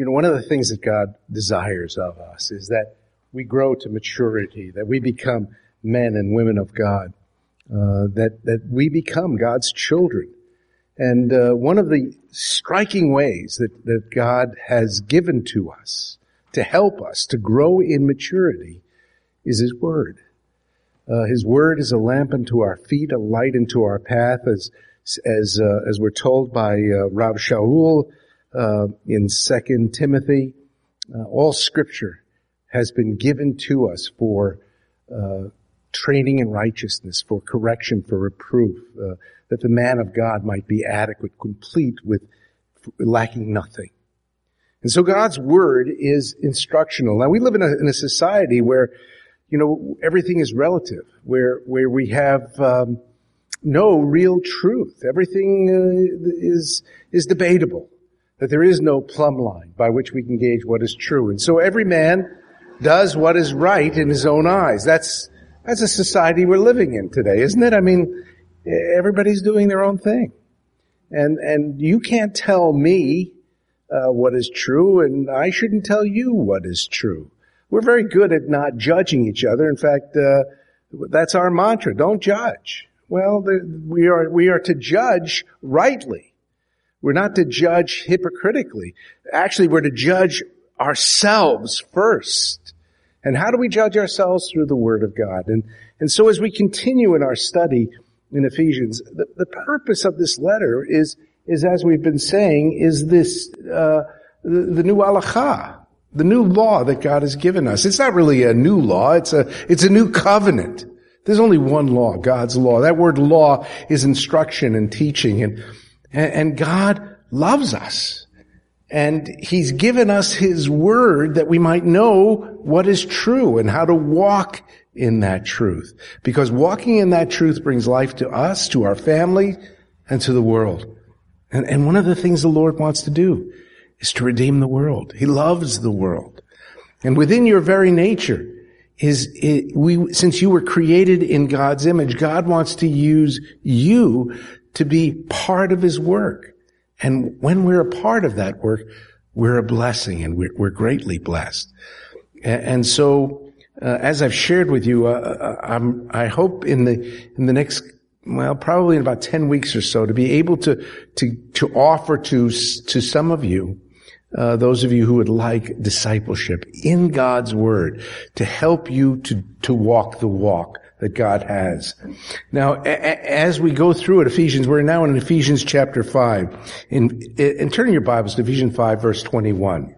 you know, one of the things that God desires of us is that we grow to maturity, that we become men and women of God, uh, that that we become God's children. And uh, one of the striking ways that that God has given to us to help us to grow in maturity is His Word. Uh, His Word is a lamp unto our feet, a light unto our path, as as uh, as we're told by uh, Rav Shaul uh, in Second Timothy. Uh, all Scripture has been given to us for uh, training in righteousness, for correction, for reproof, uh, that the man of God might be adequate, complete, with lacking nothing. And so God's word is instructional. Now we live in a, in a society where, you know, everything is relative, where where we have um, no real truth. Everything uh, is is debatable. That there is no plumb line by which we can gauge what is true. And so every man does what is right in his own eyes. That's that's a society we're living in today, isn't it? I mean, everybody's doing their own thing, and and you can't tell me uh, what is true, and I shouldn't tell you what is true. We're very good at not judging each other. In fact, uh, that's our mantra: don't judge. Well, the, we are we are to judge rightly. We're not to judge hypocritically. Actually, we're to judge ourselves first. And how do we judge ourselves? Through the Word of God. And, and so as we continue in our study in Ephesians, the, the purpose of this letter is, is as we've been saying, is this, uh, the, the new halacha, the new law that God has given us. It's not really a new law, it's a, it's a new covenant. There's only one law, God's law. That word law is instruction and teaching and, and God loves us. And He's given us His Word that we might know what is true and how to walk in that truth. Because walking in that truth brings life to us, to our family, and to the world. And, and one of the things the Lord wants to do is to redeem the world. He loves the world. And within your very nature is, it, we, since you were created in God's image, God wants to use you to be part of His work. And when we're a part of that work, we're a blessing and we're, we're greatly blessed. And, so, uh, as I've shared with you, uh, uh i hope in the, in the next, well, probably in about 10 weeks or so to be able to, to, to offer to, to some of you, uh, those of you who would like discipleship in God's Word to help you to, to walk the walk that God has. Now, a- as we go through it, Ephesians, we're now in Ephesians chapter 5. In, in turning your Bibles to Ephesians 5 verse 21.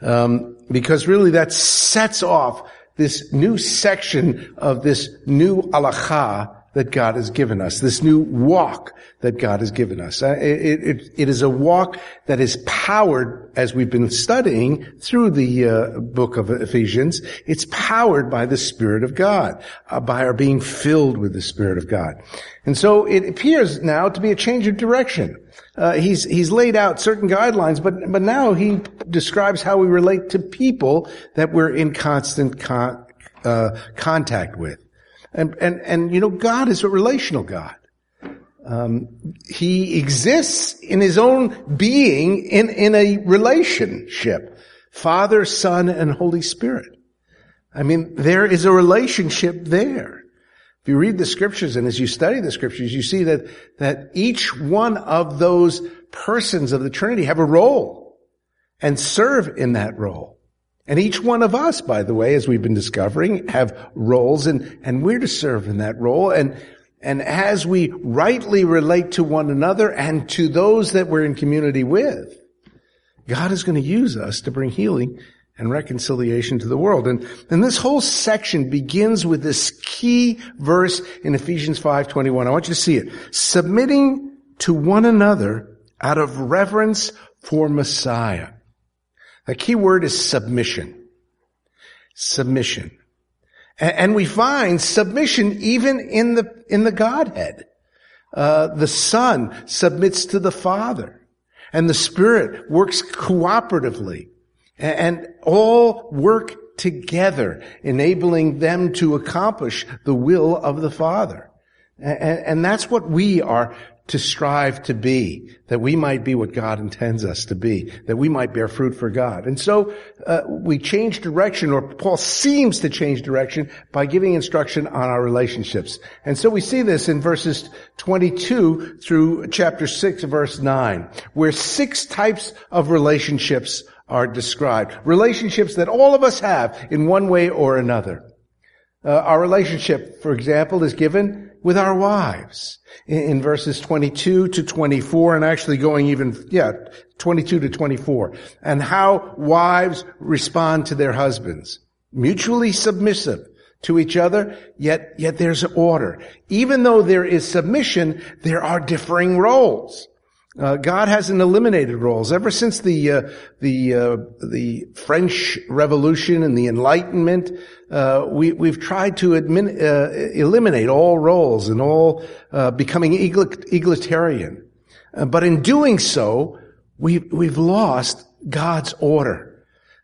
Um, because really that sets off this new section of this new halacha that God has given us, this new walk that God has given us. Uh, it, it, it is a walk that is powered, as we've been studying through the uh, book of Ephesians, it's powered by the Spirit of God, uh, by our being filled with the Spirit of God. And so it appears now to be a change of direction. Uh, he's he's laid out certain guidelines, but but now he describes how we relate to people that we're in constant con, uh, contact with. And, and, and, you know, God is a relational God. Um, he exists in his own being in, in a relationship. Father, Son, and Holy Spirit. I mean, there is a relationship there. If you read the scriptures and as you study the scriptures, you see that, that each one of those persons of the Trinity have a role and serve in that role. And each one of us, by the way, as we've been discovering, have roles and, and we're to serve in that role. And, and as we rightly relate to one another and to those that we're in community with, God is going to use us to bring healing and reconciliation to the world. And, and this whole section begins with this key verse in Ephesians 5:21. I want you to see it. Submitting to one another out of reverence for Messiah. The key word is submission. Submission. And we find submission even in the, in the Godhead. Uh, the Son submits to the Father. And the Spirit works cooperatively. And all work together, enabling them to accomplish the will of the Father. And, that's what we are to strive to be, that we might be what God intends us to be, that we might bear fruit for God. And so uh, we change direction, or Paul seems to change direction by giving instruction on our relationships. And so we see this in verses 22 through chapter 6, verse 9, where six types of relationships are described. Relationships that all of us have in one way or another. Uh, our relationship, for example, is given with our wives in, verses 22 to 24 and actually going even, yeah, 22 to 24 and how wives respond to their husbands. Mutually submissive to each other, yet, yet there's order. Even though there is submission, there are differing roles. Uh, God hasn't eliminated roles ever since the uh, the uh, the French Revolution and the Enlightenment. Uh, we we've tried to admin, uh, eliminate all roles and all uh, becoming egalitarian, but in doing so, we we've lost God's order.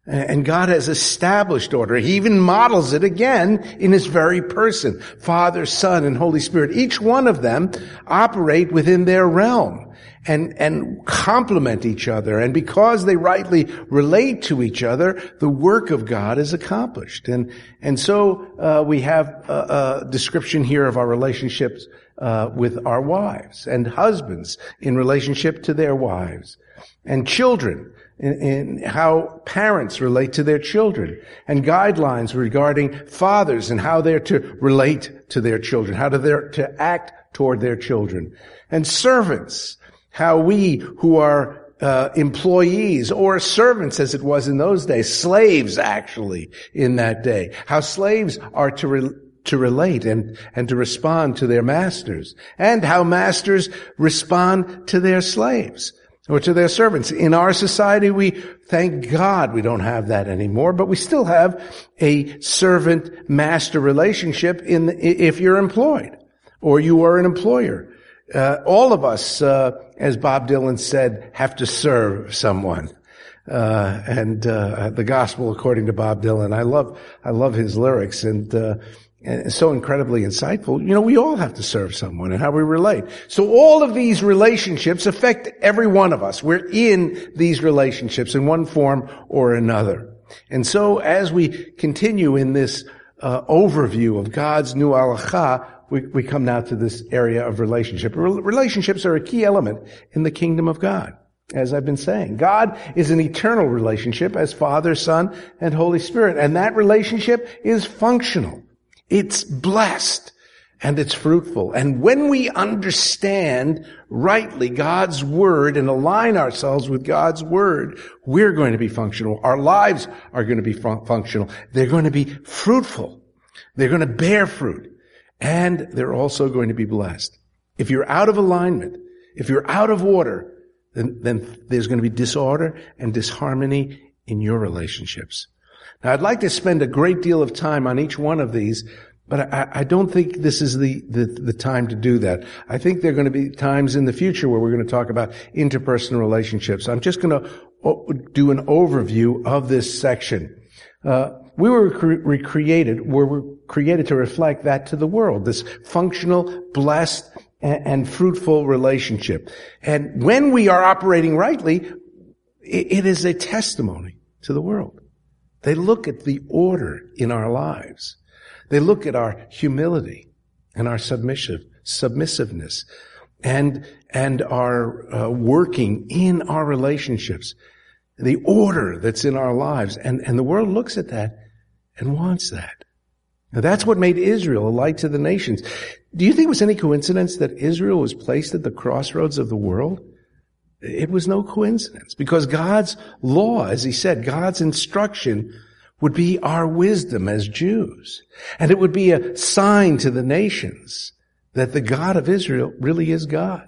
And God has established order. He even models it again in His very person. Father, Son, and Holy Spirit. Each one of them operate within their realm and, and complement each other. And because they rightly relate to each other, the work of God is accomplished. And, and so, uh, we have a, a, description here of our relationships, uh, with our wives and husbands in relationship to their wives and children in, in, how parents relate to their children and guidelines regarding fathers and how they're to relate to their children, how to, their, to act toward their children and servants how we who are uh, employees or servants as it was in those days, slaves actually in that day, how slaves are to re- to relate and, and to respond to their masters and how masters respond to their slaves or to their servants. In our society, we thank God we don't have that anymore, but we still have a servant master relationship in the, if you're employed or you are an employer. Uh, all of us, uh, as Bob Dylan said, have to serve someone. Uh, and uh, the gospel according to Bob Dylan. I love, I love his lyrics and, uh, and so incredibly insightful. You know, we all have to serve someone and how we relate. So all of these relationships affect every one of us. We're in these relationships in one form or another. And so as we continue in this uh, overview of God's new halacha, we, we come now to this area of relationship. Relationships are a key element in the kingdom of God. As I've been saying, God is an eternal relationship as Father, Son, and Holy Spirit. And that relationship is functional. It's blessed and it's fruitful. And when we understand rightly God's word and align ourselves with God's word, we're going to be functional. Our lives are going to be fun- functional. They're going to be fruitful. They're going to bear fruit and they're also going to be blessed. If you're out of alignment, if you're out of order, then, then there's going to be disorder and disharmony in your relationships. Now, I'd like to spend a great deal of time on each one of these, but I, I don't think this is the, the, the, time to do that. I think there are going to be times in the future where we're going to talk about interpersonal relationships. I'm just going to do an overview of this section. Uh, we were recreated, we were created to reflect that to the world, this functional, blessed, and fruitful relationship. And when we are operating rightly, it is a testimony to the world. They look at the order in our lives. They look at our humility and our submissive, submissiveness and, and our uh, working in our relationships, the order that's in our lives. And, and the world looks at that and wants that. Now that's what made Israel a light to the nations. Do you think it was any coincidence that Israel was placed at the crossroads of the world? It was no coincidence because God's law, as he said, God's instruction would be our wisdom as Jews. And it would be a sign to the nations that the God of Israel really is God.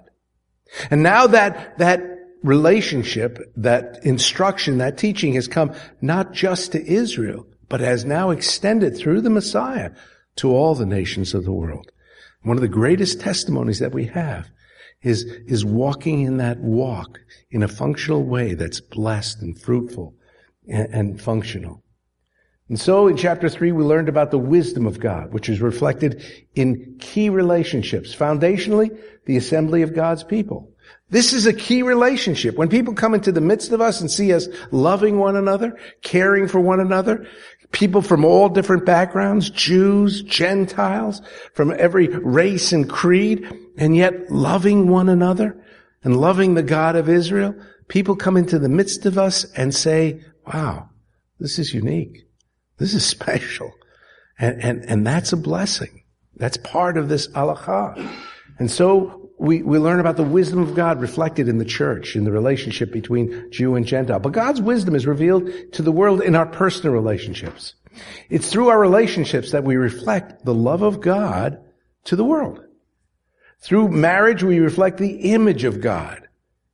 And now that, that relationship, that instruction, that teaching has come not just to Israel, but has now extended through the Messiah to all the nations of the world. One of the greatest testimonies that we have is, is walking in that walk in a functional way that's blessed and fruitful and, and functional. And so in chapter three, we learned about the wisdom of God, which is reflected in key relationships. Foundationally, the assembly of God's people. This is a key relationship. When people come into the midst of us and see us loving one another, caring for one another, people from all different backgrounds, Jews, Gentiles, from every race and creed, and yet loving one another and loving the God of Israel, people come into the midst of us and say, wow, this is unique. This is special. And, and, and that's a blessing. That's part of this halakha. And so we, we learn about the wisdom of God reflected in the church, in the relationship between Jew and Gentile. But God's wisdom is revealed to the world in our personal relationships. It's through our relationships that we reflect the love of God to the world. Through marriage, we reflect the image of God.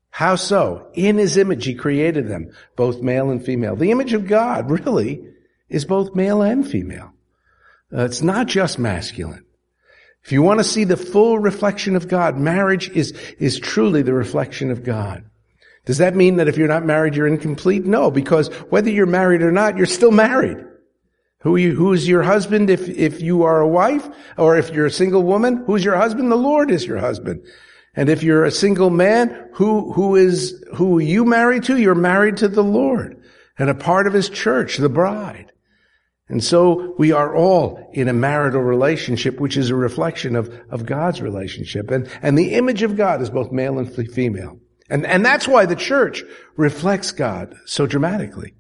How so? In His image, He created them, both male and female. The image of God, really, is both male and female. Uh, it's not just masculine. If you want to see the full reflection of God, marriage is, is truly the reflection of God. Does that mean that if you're not married, you're incomplete? No, because whether you're married or not, you're still married. Who you, who's your husband if, if you are a wife? Or if you're a single woman, who's your husband? The Lord is your husband. And if you're a single man, who, who is, who you married to? You're married to the Lord and a part of his church, the bride. And so we are all in a marital relationship, which is a reflection of, of God's relationship. And, and the image of God is both male and female. And, and that's why the church reflects God so dramatically.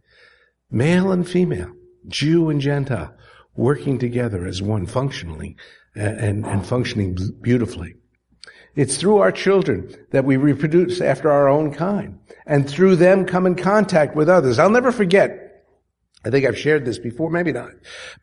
Male and female, Jew and Gentile, working together as one functionally uh, and, and functioning beautifully. It's through our children that we reproduce after our own kind and through them come in contact with others. I'll never forget I think I've shared this before, maybe not.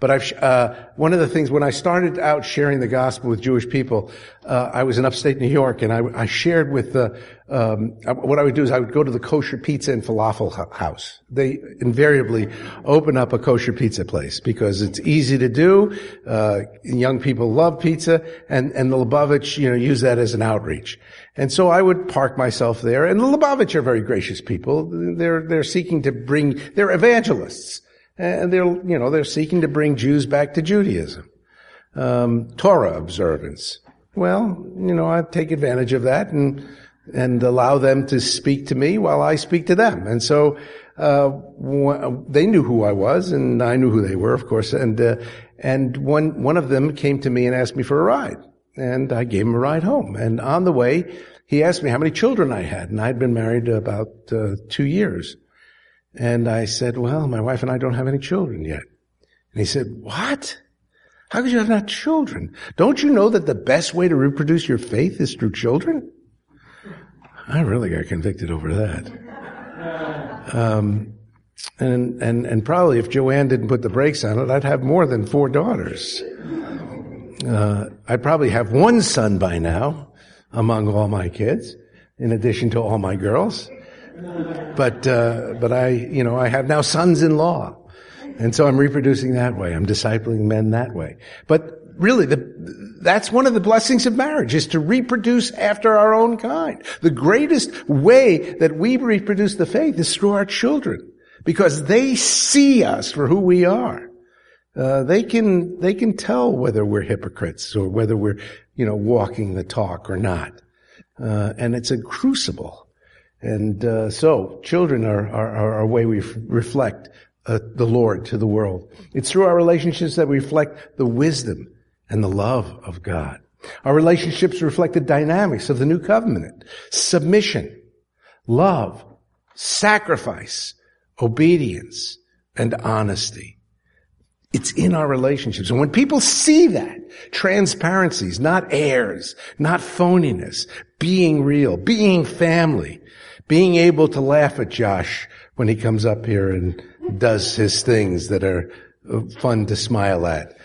But I've, uh, one of the things, when I started out sharing the gospel with Jewish people, uh, I was in upstate New York and I, I shared with the, um, what I would do is I would go to the kosher pizza and falafel house. They invariably open up a kosher pizza place because it's easy to do. Uh, young people love pizza and, and the Lubavitch, you know, use that as an outreach. And so I would park myself there and the Lubavitch are very gracious people. They're, they're seeking to bring, they're evangelists and they're, you know, they're seeking to bring Jews back to Judaism. Um, Torah observance. Well, you know, I take advantage of that and, and allow them to speak to me while I speak to them. And so, uh, they knew who I was and I knew who they were, of course. And, uh, and one, one of them came to me and asked me for a ride and I gave him a ride home. And on the way, he asked me how many children I had and I'd been married about uh, two years. And I said, well, my wife and I don't have any children yet. And he said, what? How could you have not children? Don't you know that the best way to reproduce your faith is through children? I really got convicted over that. Um, and, and, and probably if Joanne didn't put the brakes on it, I'd have more than four daughters. Uh, I'd probably have one son by now among all my kids, in addition to all my girls. But, uh, but I, you know, I have now sons-in-law. And so I'm reproducing that way. I'm discipling men that way. But really, the, that's one of the blessings of marriage is to reproduce after our own kind. The greatest way that we reproduce the faith is through our children because they see us for who we are. Uh, they can they can tell whether we're hypocrites or whether we're you know walking the talk or not, uh, and it's a crucible and uh, so, children are, are, a way we f- reflect uh, the Lord to the world. It's through our relationships that we reflect the wisdom and the love of God. Our relationships reflect the dynamics of the new covenant. Submission, love, sacrifice, obedience, and honesty. It's in our relationships. And when people see that, transparencies, not airs, not phoniness, being real, being family, being able to laugh at Josh when he comes up here and does his things that are fun to smile at.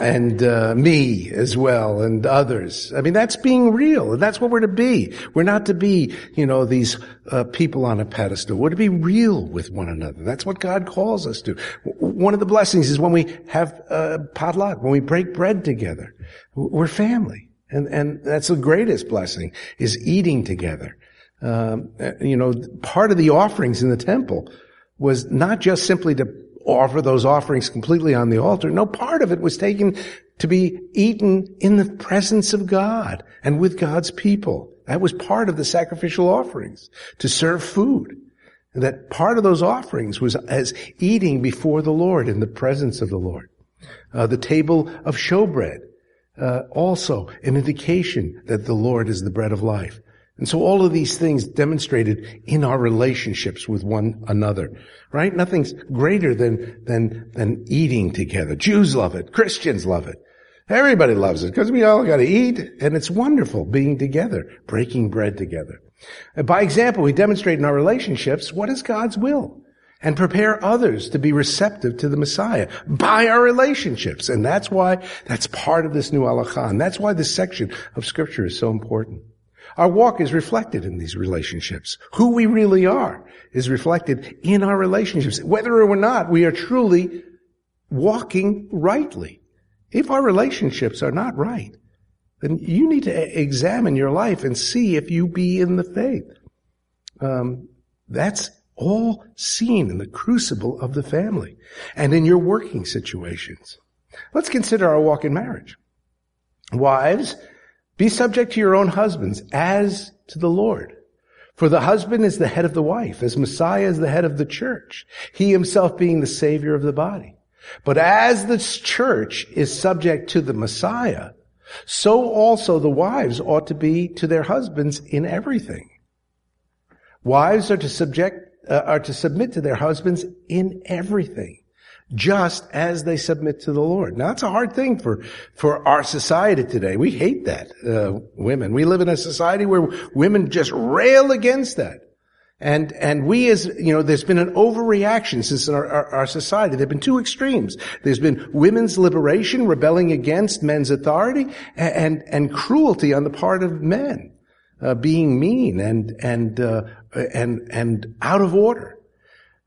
And uh, me as well, and others. I mean, that's being real, that's what we're to be. We're not to be, you know, these uh, people on a pedestal. We're to be real with one another. That's what God calls us to. One of the blessings is when we have uh, potluck, when we break bread together. We're family, and and that's the greatest blessing is eating together. Um, you know, part of the offerings in the temple was not just simply to offer those offerings completely on the altar. No part of it was taken to be eaten in the presence of God and with God's people. That was part of the sacrificial offerings, to serve food. That part of those offerings was as eating before the Lord in the presence of the Lord. Uh, the table of showbread, uh, also an indication that the Lord is the bread of life. And so all of these things demonstrated in our relationships with one another, right? Nothing's greater than, than, than eating together. Jews love it. Christians love it. Everybody loves it because we all got to eat and it's wonderful being together, breaking bread together. And by example, we demonstrate in our relationships what is God's will and prepare others to be receptive to the Messiah by our relationships. And that's why that's part of this new halakha. And that's why this section of scripture is so important. Our walk is reflected in these relationships. Who we really are is reflected in our relationships. Whether or not we are truly walking rightly. If our relationships are not right, then you need to examine your life and see if you be in the faith. Um, that's all seen in the crucible of the family and in your working situations. Let's consider our walk in marriage. Wives, be subject to your own husbands as to the Lord. For the husband is the head of the wife, as Messiah is the head of the church, he himself being the savior of the body. But as the church is subject to the Messiah, so also the wives ought to be to their husbands in everything. Wives are to subject, uh, are to submit to their husbands in everything just as they submit to the Lord. Now, it's a hard thing for, for our society today. We hate that, uh, women. We live in a society where women just rail against that. And, and we as, you know, there's been an overreaction since our, our, our society. There have been two extremes. There's been women's liberation, rebelling against men's authority, and, and, cruelty on the part of men, uh, being mean and, and, uh, and, and out of order.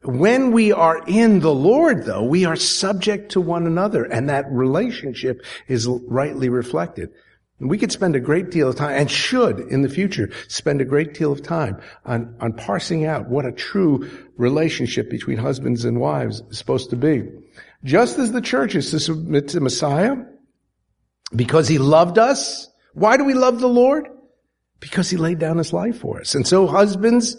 When we are in the Lord, though, we are subject to one another, and that relationship is rightly reflected. We could spend a great deal of time, and should in the future spend a great deal of time on, on parsing out what a true relationship between husbands and wives is supposed to be. Just as the church is to submit to Messiah, because he loved us. Why do we love the Lord? Because he laid down his life for us. And so husbands,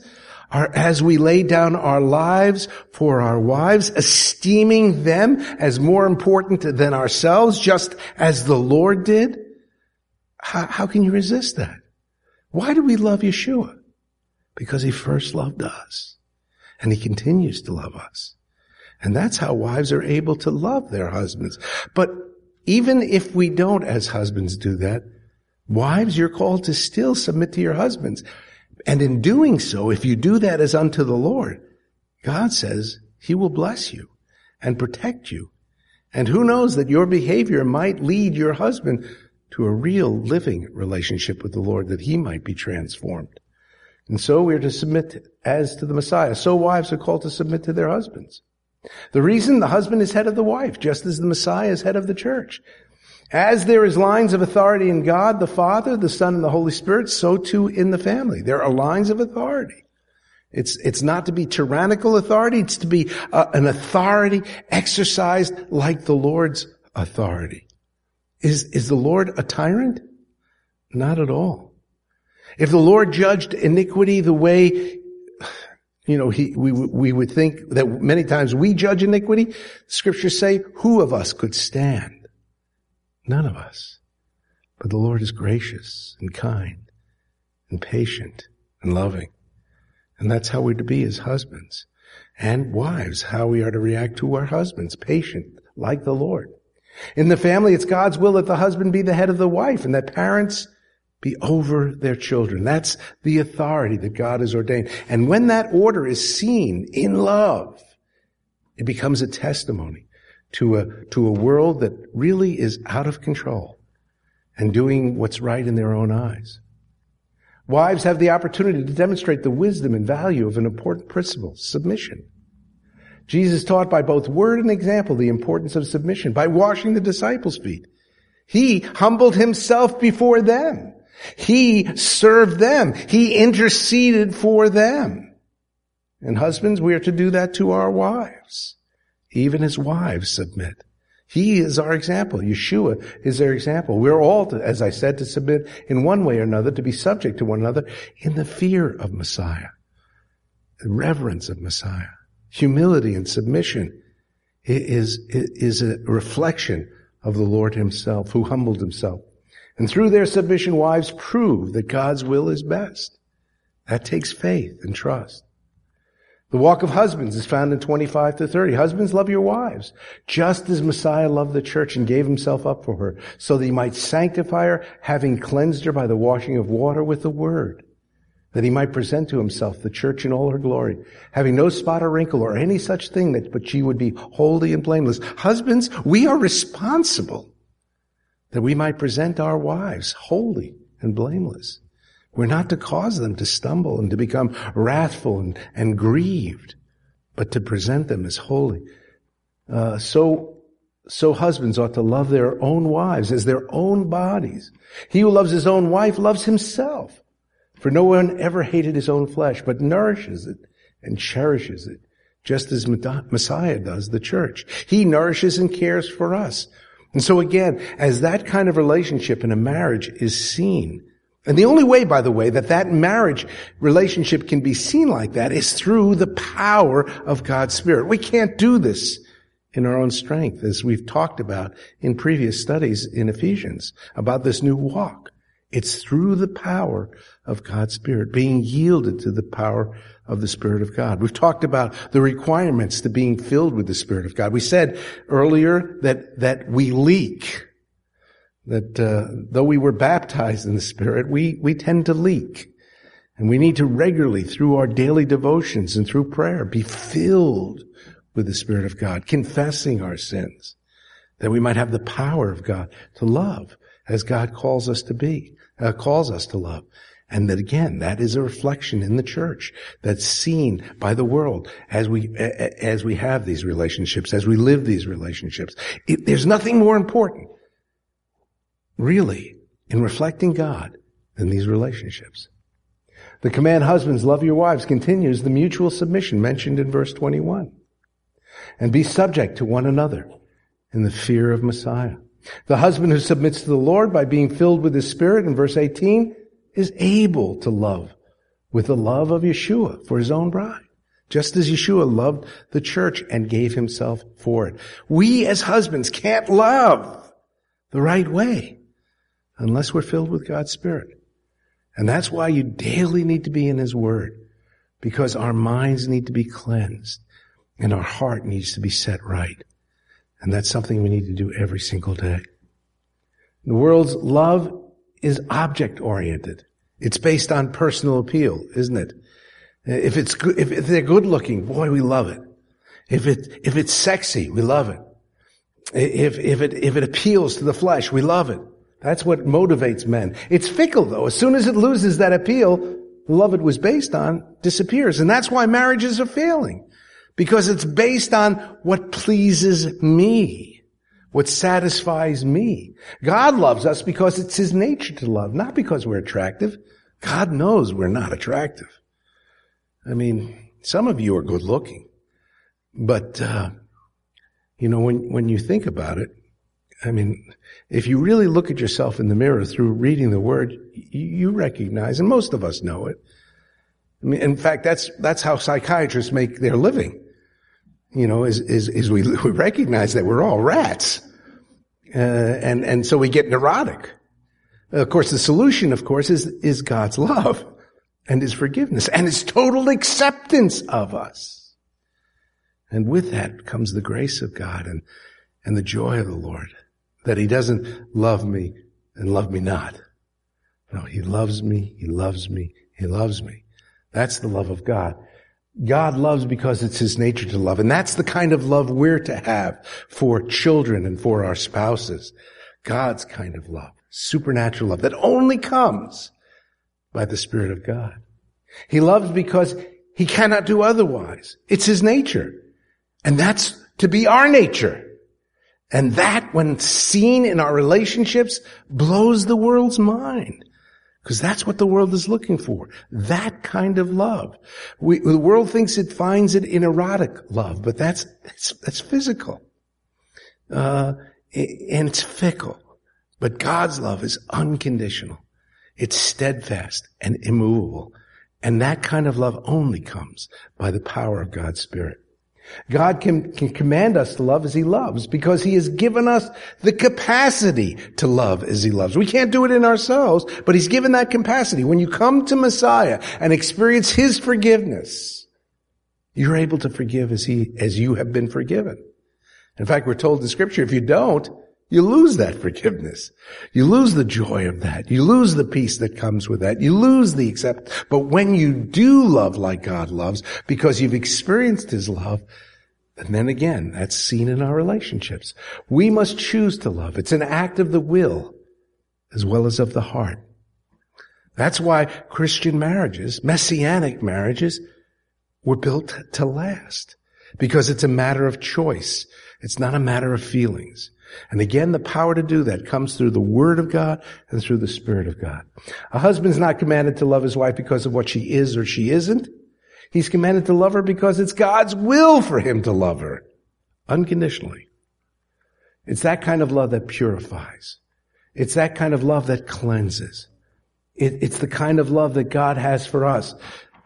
are, as we lay down our lives for our wives, esteeming them as more important than ourselves, just as the Lord did, how, how can you resist that? Why do we love Yeshua? Because he first loved us. And he continues to love us. And that's how wives are able to love their husbands. But even if we don't as husbands do that, wives, you're called to still submit to your husbands. And in doing so, if you do that as unto the Lord, God says he will bless you and protect you. And who knows that your behavior might lead your husband to a real living relationship with the Lord that he might be transformed. And so we are to submit as to the Messiah. So wives are called to submit to their husbands. The reason the husband is head of the wife, just as the Messiah is head of the church. As there is lines of authority in God, the Father, the Son, and the Holy Spirit, so too in the family. There are lines of authority. It's, it's not to be tyrannical authority. It's to be uh, an authority exercised like the Lord's authority. Is, is the Lord a tyrant? Not at all. If the Lord judged iniquity the way, you know, he, we, we would think that many times we judge iniquity, scriptures say, who of us could stand? None of us. But the Lord is gracious and kind and patient and loving. And that's how we're to be as husbands. And wives, how we are to react to our husbands, patient, like the Lord. In the family, it's God's will that the husband be the head of the wife and that parents be over their children. That's the authority that God has ordained. And when that order is seen in love, it becomes a testimony to a, to a world that really is out of control and doing what's right in their own eyes. Wives have the opportunity to demonstrate the wisdom and value of an important principle, submission. Jesus taught by both word and example the importance of submission by washing the disciples' feet. He humbled himself before them. He served them. He interceded for them. And husbands, we are to do that to our wives. Even his wives submit. He is our example. Yeshua is their example. We're all, to, as I said, to submit in one way or another, to be subject to one another in the fear of Messiah, the reverence of Messiah. Humility and submission is, is a reflection of the Lord himself, who humbled himself. And through their submission, wives prove that God's will is best. That takes faith and trust. The walk of husbands is found in 25 to 30. Husbands, love your wives, just as Messiah loved the church and gave himself up for her, so that he might sanctify her, having cleansed her by the washing of water with the word, that he might present to himself the church in all her glory, having no spot or wrinkle or any such thing that, but she would be holy and blameless. Husbands, we are responsible that we might present our wives holy and blameless. We're not to cause them to stumble and to become wrathful and, and grieved, but to present them as holy. Uh, so, so husbands ought to love their own wives as their own bodies. He who loves his own wife loves himself. For no one ever hated his own flesh, but nourishes it and cherishes it, just as Messiah does the church. He nourishes and cares for us. And so again, as that kind of relationship in a marriage is seen, and the only way, by the way, that that marriage relationship can be seen like that is through the power of God's Spirit. We can't do this in our own strength, as we've talked about in previous studies in Ephesians about this new walk. It's through the power of God's Spirit, being yielded to the power of the Spirit of God. We've talked about the requirements to being filled with the Spirit of God. We said earlier that, that we leak that uh, though we were baptized in the Spirit, we, we tend to leak. And we need to regularly, through our daily devotions and through prayer, be filled with the Spirit of God, confessing our sins, that we might have the power of God to love as God calls us to be, uh, calls us to love. And that again, that is a reflection in the church that's seen by the world as we, as we have these relationships, as we live these relationships. It, there's nothing more important really in reflecting God in these relationships. The command, husbands, love your wives, continues the mutual submission mentioned in verse 21. And be subject to one another in the fear of Messiah. The husband who submits to the Lord by being filled with his spirit in verse 18 is able to love with the love of Yeshua for his own bride. Just as Yeshua loved the church and gave himself for it. We as husbands can't love the right way unless we're filled with God's Spirit. And that's why you daily need to be in His Word, because our minds need to be cleansed and our heart needs to be set right. And that's something we need to do every single day. The world's love is object oriented. It's based on personal appeal, isn't it? If it's good, if they're good looking, boy, we love it. If it, if it's sexy, we love it. If, if it, if it appeals to the flesh, we love it. That's what motivates men. It's fickle though. As soon as it loses that appeal, the love it was based on disappears. And that's why marriages are failing. Because it's based on what pleases me. What satisfies me. God loves us because it's His nature to love, not because we're attractive. God knows we're not attractive. I mean, some of you are good looking. But, uh, you know, when, when you think about it, I mean, if you really look at yourself in the mirror through reading the word, you recognize, and most of us know it. I mean, in fact, that's, that's how psychiatrists make their living. You know, is, is, is we, we recognize that we're all rats. Uh, and, and so we get neurotic. Of course, the solution, of course, is, is God's love and His forgiveness and His total acceptance of us. And with that comes the grace of God and, and the joy of the Lord that he doesn't love me and love me not. No, he loves me, he loves me, he loves me. That's the love of God. God loves because it's his nature to love. And that's the kind of love we're to have for children and for our spouses. God's kind of love. Supernatural love that only comes by the Spirit of God. He loves because he cannot do otherwise. It's his nature. And that's to be our nature. And that, when seen in our relationships, blows the world's mind. Because that's what the world is looking for. That kind of love. We, the world thinks it finds it in erotic love, but that's, that's physical. Uh, and it's fickle. But God's love is unconditional. It's steadfast and immovable. And that kind of love only comes by the power of God's Spirit. God can, can command us to love as He loves because He has given us the capacity to love as He loves. We can't do it in ourselves, but He's given that capacity. When you come to Messiah and experience His forgiveness, you're able to forgive as He, as you have been forgiven. In fact, we're told in Scripture, if you don't, you lose that forgiveness. You lose the joy of that. You lose the peace that comes with that. You lose the accept. But when you do love like God loves, because you've experienced His love, and then again, that's seen in our relationships. We must choose to love. It's an act of the will as well as of the heart. That's why Christian marriages, messianic marriages, were built to last. Because it's a matter of choice. It's not a matter of feelings. And again, the power to do that comes through the Word of God and through the Spirit of God. A husband's not commanded to love his wife because of what she is or she isn't. He's commanded to love her because it's God's will for him to love her unconditionally. It's that kind of love that purifies. It's that kind of love that cleanses. It, it's the kind of love that God has for us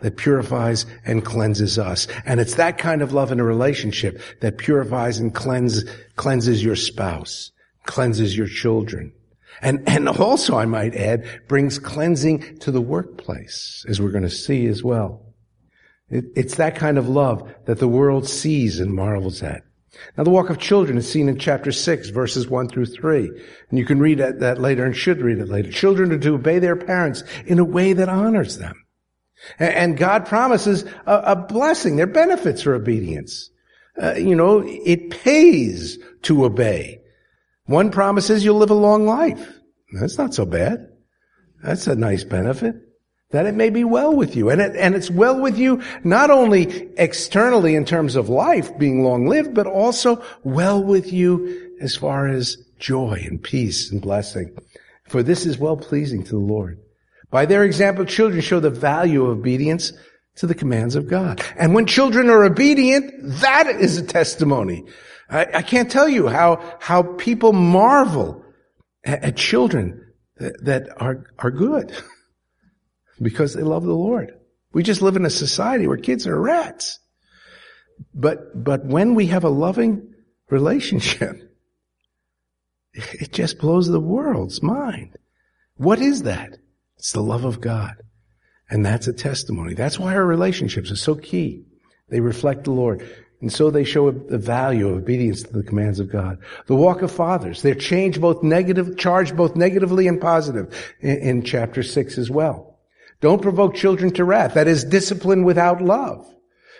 that purifies and cleanses us. And it's that kind of love in a relationship that purifies and cleanses, cleanses your spouse, cleanses your children. And, and also, I might add, brings cleansing to the workplace, as we're going to see as well. It, it's that kind of love that the world sees and marvels at. Now, the walk of children is seen in chapter 6, verses 1 through 3. And you can read that, that later and should read it later. Children are to obey their parents in a way that honors them. And God promises a, blessing. There are benefits for obedience. Uh, you know, it pays to obey. One promises you'll live a long life. That's not so bad. That's a nice benefit. That it may be well with you. And, it, and it's well with you not only externally in terms of life being long lived, but also well with you as far as joy and peace and blessing. For this is well pleasing to the Lord. By their example, children show the value of obedience to the commands of God. And when children are obedient, that is a testimony. I, I can't tell you how, how people marvel at, at children that, that are, are good because they love the Lord. We just live in a society where kids are rats. But, but when we have a loving relationship, it just blows the world's mind. What is that? It's the love of God. And that's a testimony. That's why our relationships are so key. They reflect the Lord. And so they show the value of obedience to the commands of God. The walk of fathers, they're changed both negative, charged both negatively and positive in, in chapter six as well. Don't provoke children to wrath. That is discipline without love.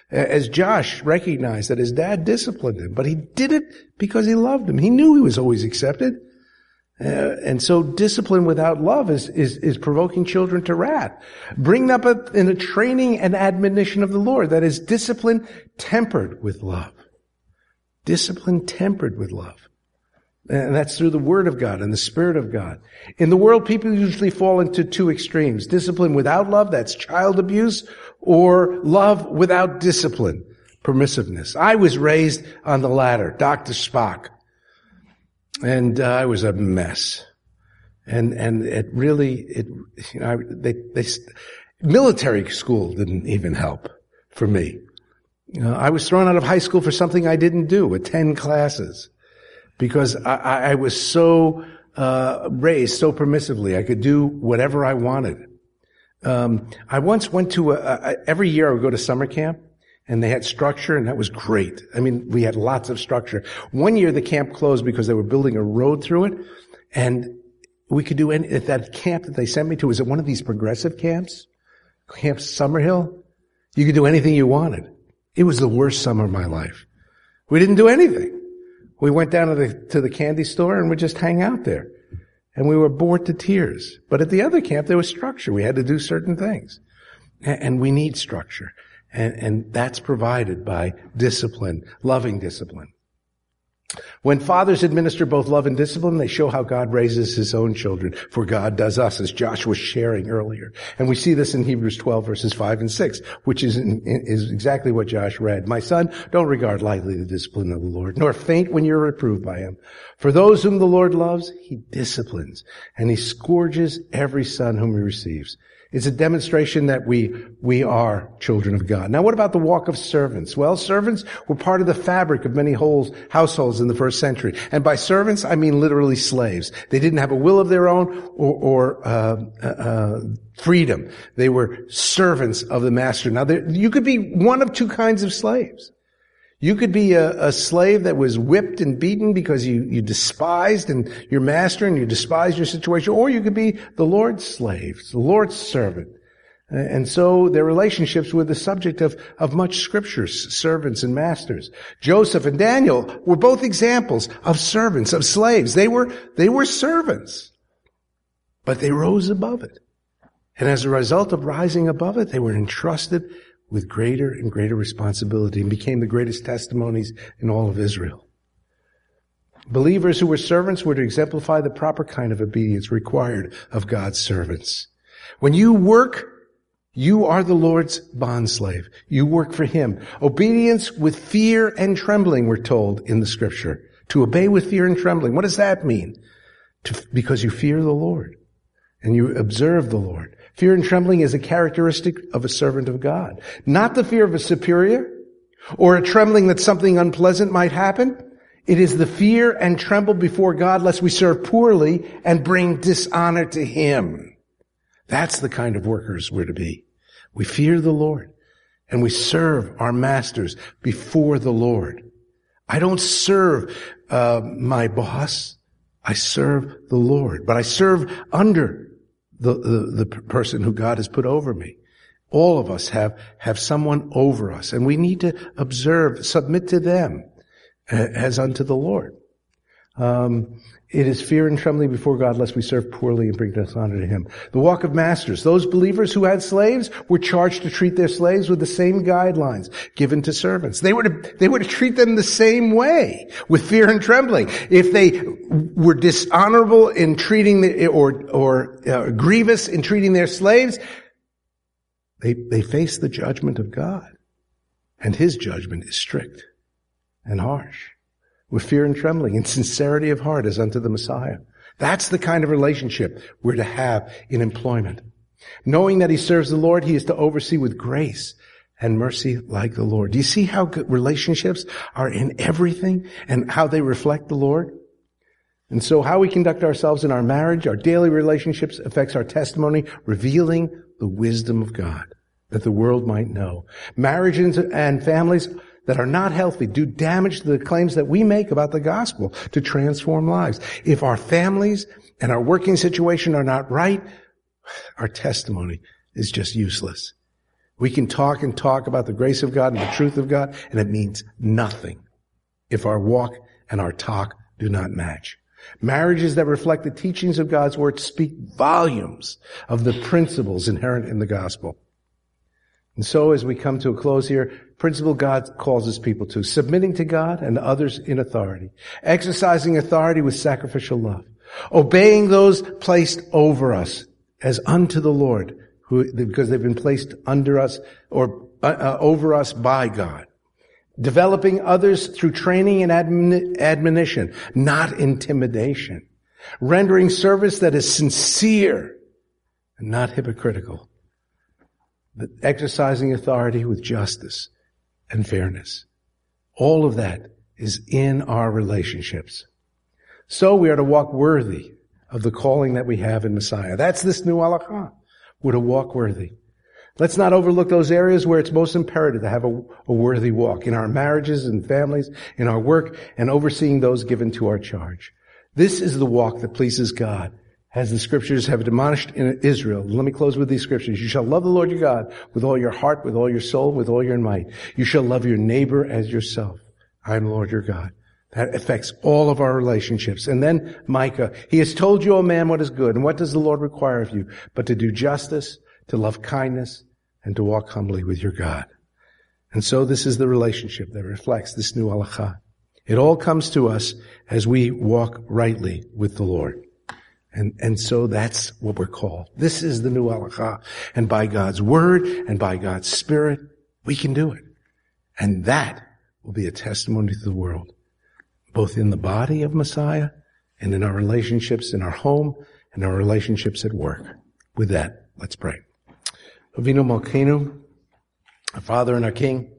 As Josh recognized that his dad disciplined him, but he did it because he loved him. He knew he was always accepted. Uh, and so discipline without love is, is, is provoking children to wrath. Bring up a, in a training and admonition of the Lord. That is discipline tempered with love. Discipline tempered with love. And that's through the Word of God and the Spirit of God. In the world, people usually fall into two extremes. Discipline without love, that's child abuse, or love without discipline, permissiveness. I was raised on the latter, Dr. Spock and uh, I was a mess. And and it really it you know they they military school didn't even help for me. You know, I was thrown out of high school for something I didn't do, attend classes, because I, I was so uh, raised so permissively. I could do whatever I wanted. Um, I once went to a, a, every year I would go to summer camp, and they had structure and that was great. I mean, we had lots of structure. One year the camp closed because they were building a road through it and we could do any, at that camp that they sent me to was at one of these progressive camps, Camp Summerhill. You could do anything you wanted. It was the worst summer of my life. We didn't do anything. We went down to the, to the candy store and we just hang out there. And we were bored to tears. But at the other camp, there was structure. We had to do certain things. And we need structure. And, and that's provided by discipline, loving discipline. When fathers administer both love and discipline, they show how God raises his own children, for God does us, as Josh was sharing earlier. And we see this in Hebrews 12 verses 5 and 6, which is, is exactly what Josh read. My son, don't regard lightly the discipline of the Lord, nor faint when you're reproved by him. For those whom the Lord loves, he disciplines, and he scourges every son whom he receives. It's a demonstration that we, we are children of God. Now what about the walk of servants? Well, servants were part of the fabric of many whole households in the first century. And by servants, I mean literally slaves. They didn't have a will of their own or, or uh, uh, uh freedom. They were servants of the master. Now, there, you could be one of two kinds of slaves. You could be a, a, slave that was whipped and beaten because you, you despised and your master and you despised your situation, or you could be the Lord's slave, the Lord's servant. And so their relationships were the subject of, of much scriptures, servants and masters. Joseph and Daniel were both examples of servants, of slaves. They were, they were servants, but they rose above it. And as a result of rising above it, they were entrusted with greater and greater responsibility and became the greatest testimonies in all of Israel. Believers who were servants were to exemplify the proper kind of obedience required of God's servants. When you work, you are the Lord's bondslave. You work for Him. Obedience with fear and trembling, we're told in the scripture. To obey with fear and trembling. What does that mean? To, because you fear the Lord and you observe the Lord. Fear and trembling is a characteristic of a servant of God. Not the fear of a superior or a trembling that something unpleasant might happen. It is the fear and tremble before God lest we serve poorly and bring dishonor to Him. That's the kind of workers we're to be. We fear the Lord and we serve our masters before the Lord. I don't serve uh, my boss. I serve the Lord, but I serve under the, the, the person who God has put over me. All of us have, have someone over us and we need to observe, submit to them as unto the Lord. Um, it is fear and trembling before God lest we serve poorly and bring dishonor to Him. The walk of masters. Those believers who had slaves were charged to treat their slaves with the same guidelines given to servants. They were to, they were to treat them the same way with fear and trembling. If they were dishonorable in treating the, or, or uh, grievous in treating their slaves, they, they face the judgment of God. And His judgment is strict and harsh with fear and trembling and sincerity of heart as unto the Messiah. That's the kind of relationship we're to have in employment. Knowing that he serves the Lord, he is to oversee with grace and mercy like the Lord. Do you see how good relationships are in everything and how they reflect the Lord? And so how we conduct ourselves in our marriage, our daily relationships affects our testimony, revealing the wisdom of God that the world might know. Marriages and families that are not healthy do damage to the claims that we make about the gospel to transform lives. If our families and our working situation are not right, our testimony is just useless. We can talk and talk about the grace of God and the truth of God, and it means nothing if our walk and our talk do not match. Marriages that reflect the teachings of God's word speak volumes of the principles inherent in the gospel. And so as we come to a close here, principle God calls his people to submitting to God and others in authority, exercising authority with sacrificial love, obeying those placed over us as unto the Lord, who, because they've been placed under us or uh, uh, over us by God. Developing others through training and admon- admonition, not intimidation. Rendering service that is sincere and not hypocritical exercising authority with justice and fairness. All of that is in our relationships. So we are to walk worthy of the calling that we have in Messiah. That's this new halakha. We're to walk worthy. Let's not overlook those areas where it's most imperative to have a, a, worthy walk in our marriages and families, in our work, and overseeing those given to our charge. This is the walk that pleases God as the scriptures have admonished in Israel. Let me close with these scriptures. You shall love the Lord your God with all your heart, with all your soul, with all your might. You shall love your neighbor as yourself. I am the Lord your God. That affects all of our relationships. And then Micah, he has told you, O man, what is good. And what does the Lord require of you? But to do justice, to love kindness, and to walk humbly with your God. And so this is the relationship that reflects this new halakha. It all comes to us as we walk rightly with the Lord. And, and so that's what we're called. This is the new halakha. And by God's word and by God's spirit, we can do it. And that will be a testimony to the world, both in the body of Messiah and in our relationships in our home and our relationships at work. With that, let's pray. Avinu Malkeinu, our Father and our King,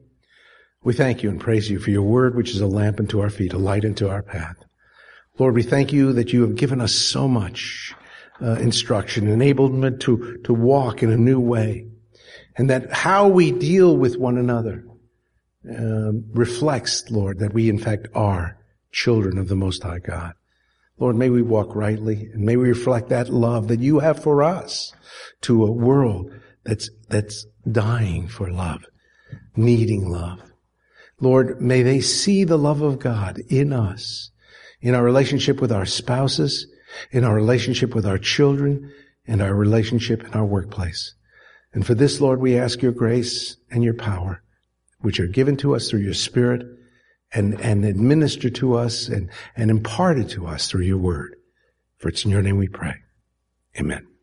we thank you and praise you for your word, which is a lamp unto our feet, a light unto our path. Lord, we thank you that you have given us so much uh, instruction, enablement to, to walk in a new way, and that how we deal with one another um, reflects, Lord, that we in fact are children of the Most High God. Lord, may we walk rightly and may we reflect that love that you have for us to a world that's, that's dying for love, needing love. Lord, may they see the love of God in us, in our relationship with our spouses, in our relationship with our children, and our relationship in our workplace. And for this, Lord, we ask your grace and your power, which are given to us through your spirit and, and administered to us and, and imparted to us through your word. For it's in your name we pray. Amen.